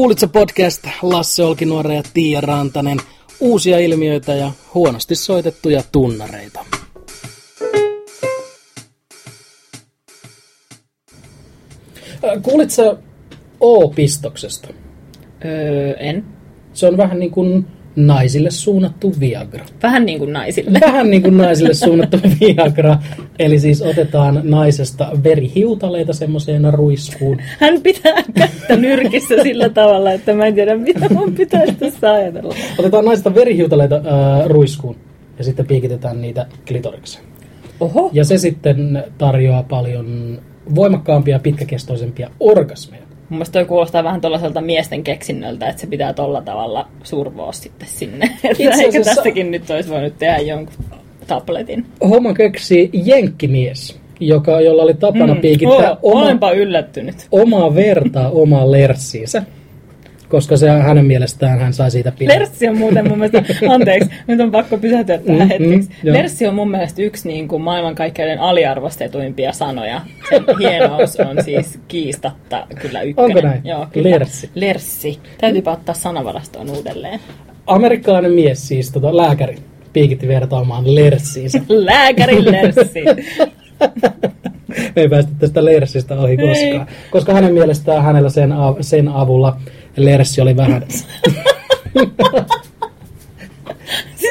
Kuulitko podcast Lasse Olkinuore ja Tiia Rantanen. Uusia ilmiöitä ja huonosti soitettuja tunnareita. Äh, Kuulitko O-pistoksesta? Öö, en. Se on vähän niin kuin naisille suunnattu Viagra. Vähän niin kuin naisille. Vähän niin kuin naisille suunnattu Viagra. Eli siis otetaan naisesta verihiutaleita semmoiseen ruiskuun. Hän pitää kättä nyrkissä sillä tavalla, että mä en tiedä mitä mun pitäisi tässä ajatella. Otetaan naisesta verihiutaleita äh, ruiskuun ja sitten piikitetään niitä klitorikseen. Oho. Ja se sitten tarjoaa paljon voimakkaampia ja pitkäkestoisempia orgasmeja. Mun mielestä toi kuulostaa vähän tuollaiselta miesten keksinnöltä, että se pitää tolla tavalla survoa sitten sinne. Itse Eikö tästäkin nyt olisi voinut tehdä jonkun tabletin? Homma keksi jenkkimies, joka, jolla oli tapana mm. piikittää oh, oma, Olenpa yllättynyt. omaa vertaa omaan lerssiinsä. Koska se hänen mielestään hän sai siitä pidä. Lerssi on muuten mun mielestä, anteeksi, nyt on pakko pysähtyä tähän Mm, hetkeksi. mm. Lerssi on mun mielestä yksi niin kuin maailmankaikkeuden aliarvostetuimpia sanoja. Sen hienous on siis kiistatta kyllä ykkönen. Onko näin? Joo, kyllä. Lerssi. Lerssi. Täytyypä ottaa sanavarastoon uudelleen. Amerikkalainen mies siis, tota, lääkäri, piikitti verta omaan lerssiinsä. Lääkärin lerssi. Me ei päästä tästä lerssistä ohi Ei. koskaan. Koska hänen mielestään hänellä sen, av- sen avulla lerssi oli vähän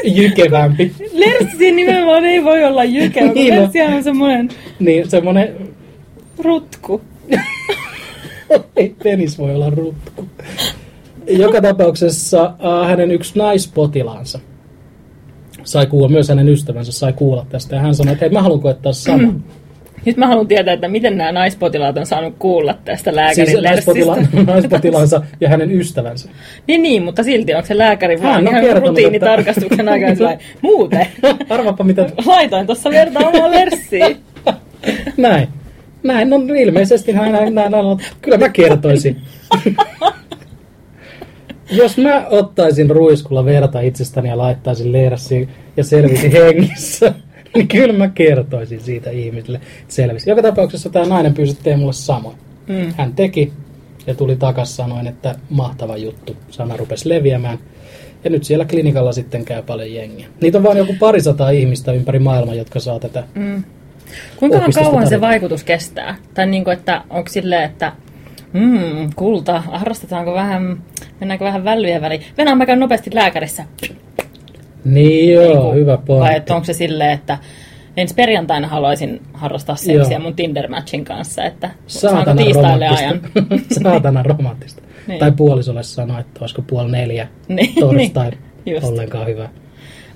jykevämpi. Lerssi nimenomaan ei voi olla jykevä, kun Niin on. lerssi on semmoinen Niin semmonen, rutku. ei penis voi olla rutku. Joka tapauksessa äh, hänen yksi naispotilaansa sai kuulla, myös hänen ystävänsä sai kuulla tästä. Ja hän sanoi, että hei mä haluan koettaa samaa. Nyt mä haluan tietää, että miten nämä naispotilaat on saanut kuulla tästä lääkärin siis naispotila- naispotilaansa ja hänen ystävänsä. Niin, niin, mutta silti onko se lääkäri Hän vaan on ihan rutiinitarkastuksen aikana sellainen, muuten, Arvapa mitä laitoin tuossa verta omaa lerssiin. Näin. Näin, no ilmeisesti näin, näin, näin, näin. Kyllä mä kertoisin. Jos mä ottaisin ruiskulla verta itsestäni ja laittaisin leerasiin ja selvisin hengissä, niin kyllä mä kertoisin siitä ihmisille, että selvisi. Joka tapauksessa tämä nainen pyysi tekemään mulle samoin. Mm. Hän teki ja tuli takas sanoen, että mahtava juttu. Sana rupesi leviämään. Ja nyt siellä klinikalla sitten käy paljon jengiä. Niitä on vain joku parisataa ihmistä ympäri maailmaa, jotka saa tätä Mm. Kuinka kauan se tarvitaan. vaikutus kestää? Tai niin kuin, että onko silleen, että mm, kulta, harrastetaanko vähän, mennäänkö vähän vällyjen väliin? Venään mä käyn nopeasti lääkärissä. Niin joo, Niinku, hyvä pointti. Vai että onko se silleen, että ensi perjantaina haluaisin harrastaa seksiä Joo. mun Tinder-matchin kanssa, että saanko Saatana tiistaille ajan? Saatana romanttista. Niin. Tai puolisolle sanoa, että olisiko puoli neljä Niin, torstai niin, just. ollenkaan hyvä.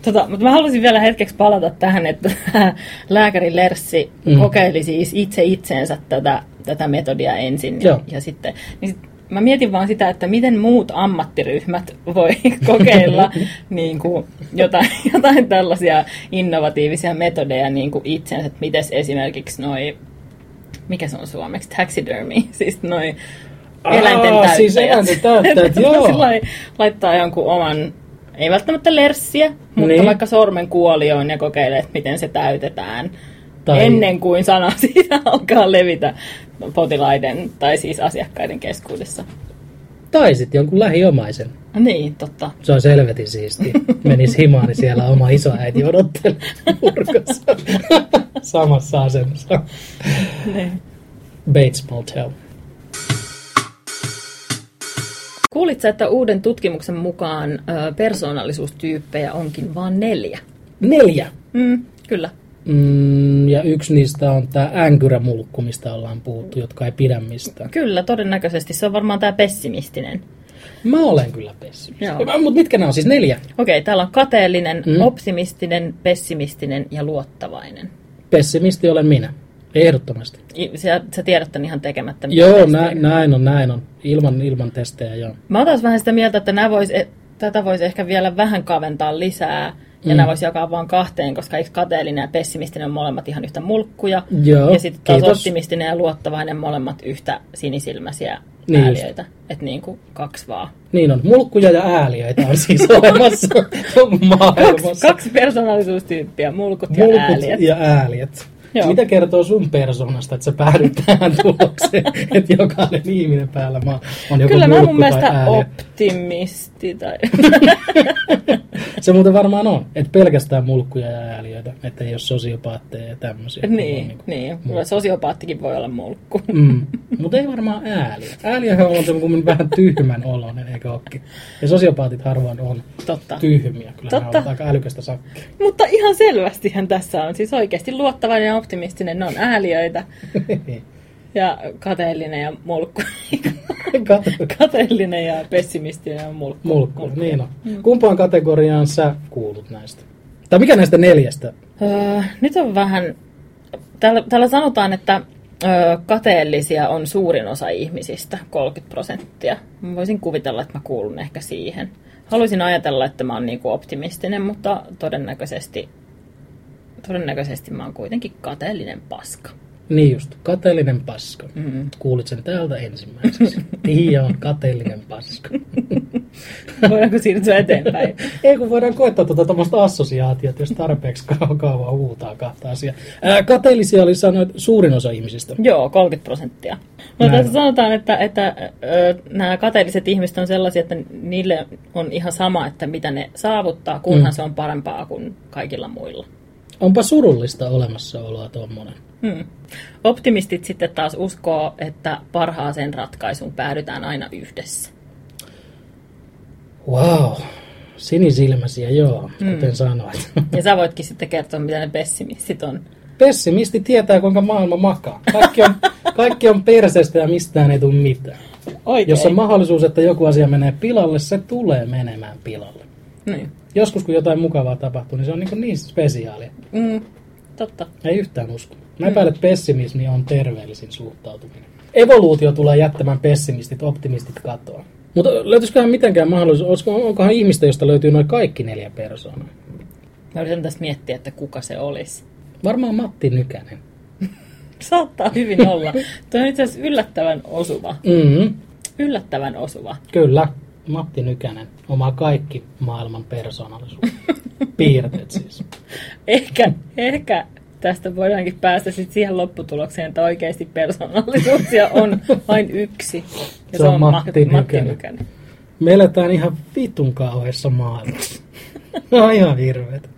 Tota, mutta mä haluaisin vielä hetkeksi palata tähän, että lääkäri Lerssi Mm. mm. kokeili siis itse itseensä tätä, tätä metodia ensin. Ja, Joo. ja sitten, niin sit, mä mietin vaan sitä, että miten muut ammattiryhmät voi kokeilla niin kuin jotain, jotain tällaisia innovatiivisia metodeja niin kuin itsensä. Että miten esimerkiksi noi, mikä se on suomeksi, taxidermy, siis noi Aa, eläinten täyttäjät. siis eläinten täyttäjät, joo. Laittaa jonkun oman, ei välttämättä lerssiä, mutta niin. vaikka sormen kuolioon ja kokeilee, että miten se täytetään. Tai-. Ennen kuin sana siitä alkaa levitä potilaiden tai siis asiakkaiden keskuudessa. Tai sitten jonkun lähiomaisen. Niin, totta. Se on selvetin siisti. Menis himaan, niin siellä oma isoäiti odottelee nurkassa. Samassa asennossa. Niin. Bates Motel. Kuulitko, että uuden tutkimuksen mukaan persoonallisuustyyppejä onkin vain neljä? Neljä. Mm, kyllä. Mm, ja yksi niistä on tämä änkyrämulkku, mistä ollaan puhuttu, jotka ei pidä mistään. Kyllä, todennäköisesti. Se on varmaan tämä pessimistinen. Mä olen kyllä pessimisti. Joo. Mutta mitkä nämä on? Siis neljä? Okei, täällä on kateellinen, Mm. optimistinen, pessimistinen ja luottavainen. Pessimisti olen minä. Ehdottomasti. Sä, sä tiedät tämän ihan tekemättä. Joo, nä, näin on, näin on. Ilman, ilman testejä, joo. Mä oon taas vähän sitä mieltä, että nämä vois, et, tätä voisi ehkä vielä vähän kaventaa lisää. Ja Mm. nämä voisi jakaa vain kahteen, koska eikö kateellinen ja pessimistinen on molemmat ihan yhtä mulkkuja. Joo, ja sitten taas kiitos. optimistinen ja luottavainen molemmat yhtä sinisilmäisiä Niin ääliöitä. Että niin kuin kaksi vaan. Niin on. Mulkkuja ja ääliöitä on siis olemassa Kaksi, maailmassa. kaksi persoonallisuustyyppiä, mulkut ja Mulkut ääliöt. ja ääliöt. Joo. Mitä kertoo sun persoonasta, että sä päädyt tähän tulokseen, että jokainen ihminen päällä maa on joko Kyllä mä mun mielestä ääliö? optimisti tai... Se muuten varmaan on, että pelkästään mulkkuja ja ääliöitä, että ei ole sosiopaatteja ja tämmöisiä. niin, Niinku- niin. Kyllä sosiopaattikin voi olla mulkku. Mm. Mutta ei varmaan ääliö. Ääliöhän on semmoinen vähän tyhmän oloinen, eikö ookin? Ja sosiopaatit harvoin on Totta. tyhmiä. Kyllä Totta. on aika älykästä sakkia. Mutta ihan selvästihän tässä on siis oikeasti luottavainen ja optimistinen. Ne on ääliöitä ja kateellinen ja mulkku. Kateellinen ja pessimistinen ja mulkku. mulkku, niin on. Kumpaan kategoriaan sä kuulut näistä? Tai mikä näistä neljästä? Öö, nyt on vähän... Täällä, täällä sanotaan, että öö, kateellisia on suurin osa ihmisistä, 30 prosenttia. Mä voisin kuvitella, että mä kuulun ehkä siihen. Haluaisin ajatella, että mä oon niinku optimistinen, mutta todennäköisesti, todennäköisesti mä oon kuitenkin kateellinen paska. Niin just, kateellinen paska. Mm. Kuulit sen täältä ensimmäiseksi. Tiia on kateellinen paska. Voidaanko siirtyä eteenpäin? Ei kun voidaan koettaa tuota tämmöistä assosiaatiota, jos tarpeeksi kauan huutaa kahta asiaa. Ää, kateellisia oli sanoit suurin osa ihmisistä. Joo, 30 prosenttia. No, Näin tässä sanotaan, että, että nämä kateelliset ihmiset on sellaisia, että niille on ihan sama, että mitä ne saavuttaa, kunhan Mm. se on parempaa kuin kaikilla muilla. Onpa surullista olemassaoloa tuommoinen. Hmm. Optimistit sitten taas uskoo, että parhaaseen ratkaisuun päädytään aina yhdessä. Wow, sinisilmäisiä joo, kuten sanoit. Ja sä voitkin sitten kertoa, mitä ne pessimistit on. Pessimisti tietää, kuinka maailma makaa. Kaikki on, kaikki on perseestä ja mistään ei tule mitään. Oikein. Jos on mahdollisuus, että joku asia menee pilalle, se tulee menemään pilalle. Niin. Joskus kun jotain mukavaa tapahtuu, niin se on niin, niin spesiaalia. Mm, totta. Ei yhtään usko. Mä epäilen, että pessimismi on terveellisin suhtautuminen. Evoluutio tulee jättämään pessimistit, optimistit katoa. Mutta löytyisiköhän mitenkään mahdollisuus, onkohan ihmistä, josta löytyy noin kaikki neljä persoonaa? Mä yritän tästä miettiä, että kuka se olisi. Varmaan Matti Nykänen. Saattaa hyvin olla. Tuo on itse asiassa yllättävän osuva. Mm, Yllättävän osuva. kyllä, Matti Nykänen omaa kaikki maailman persoonallisuus. Piirteet siis. Ehkä, ehkä tästä voidaankin päästä sit siihen lopputulokseen, että oikeasti persoonallisuuksia on vain yksi. Ja Se on Matti Matti Nykänen. Nykänen. Me eletään ihan vitun kauheessa maailmassa. No ihan hirveet.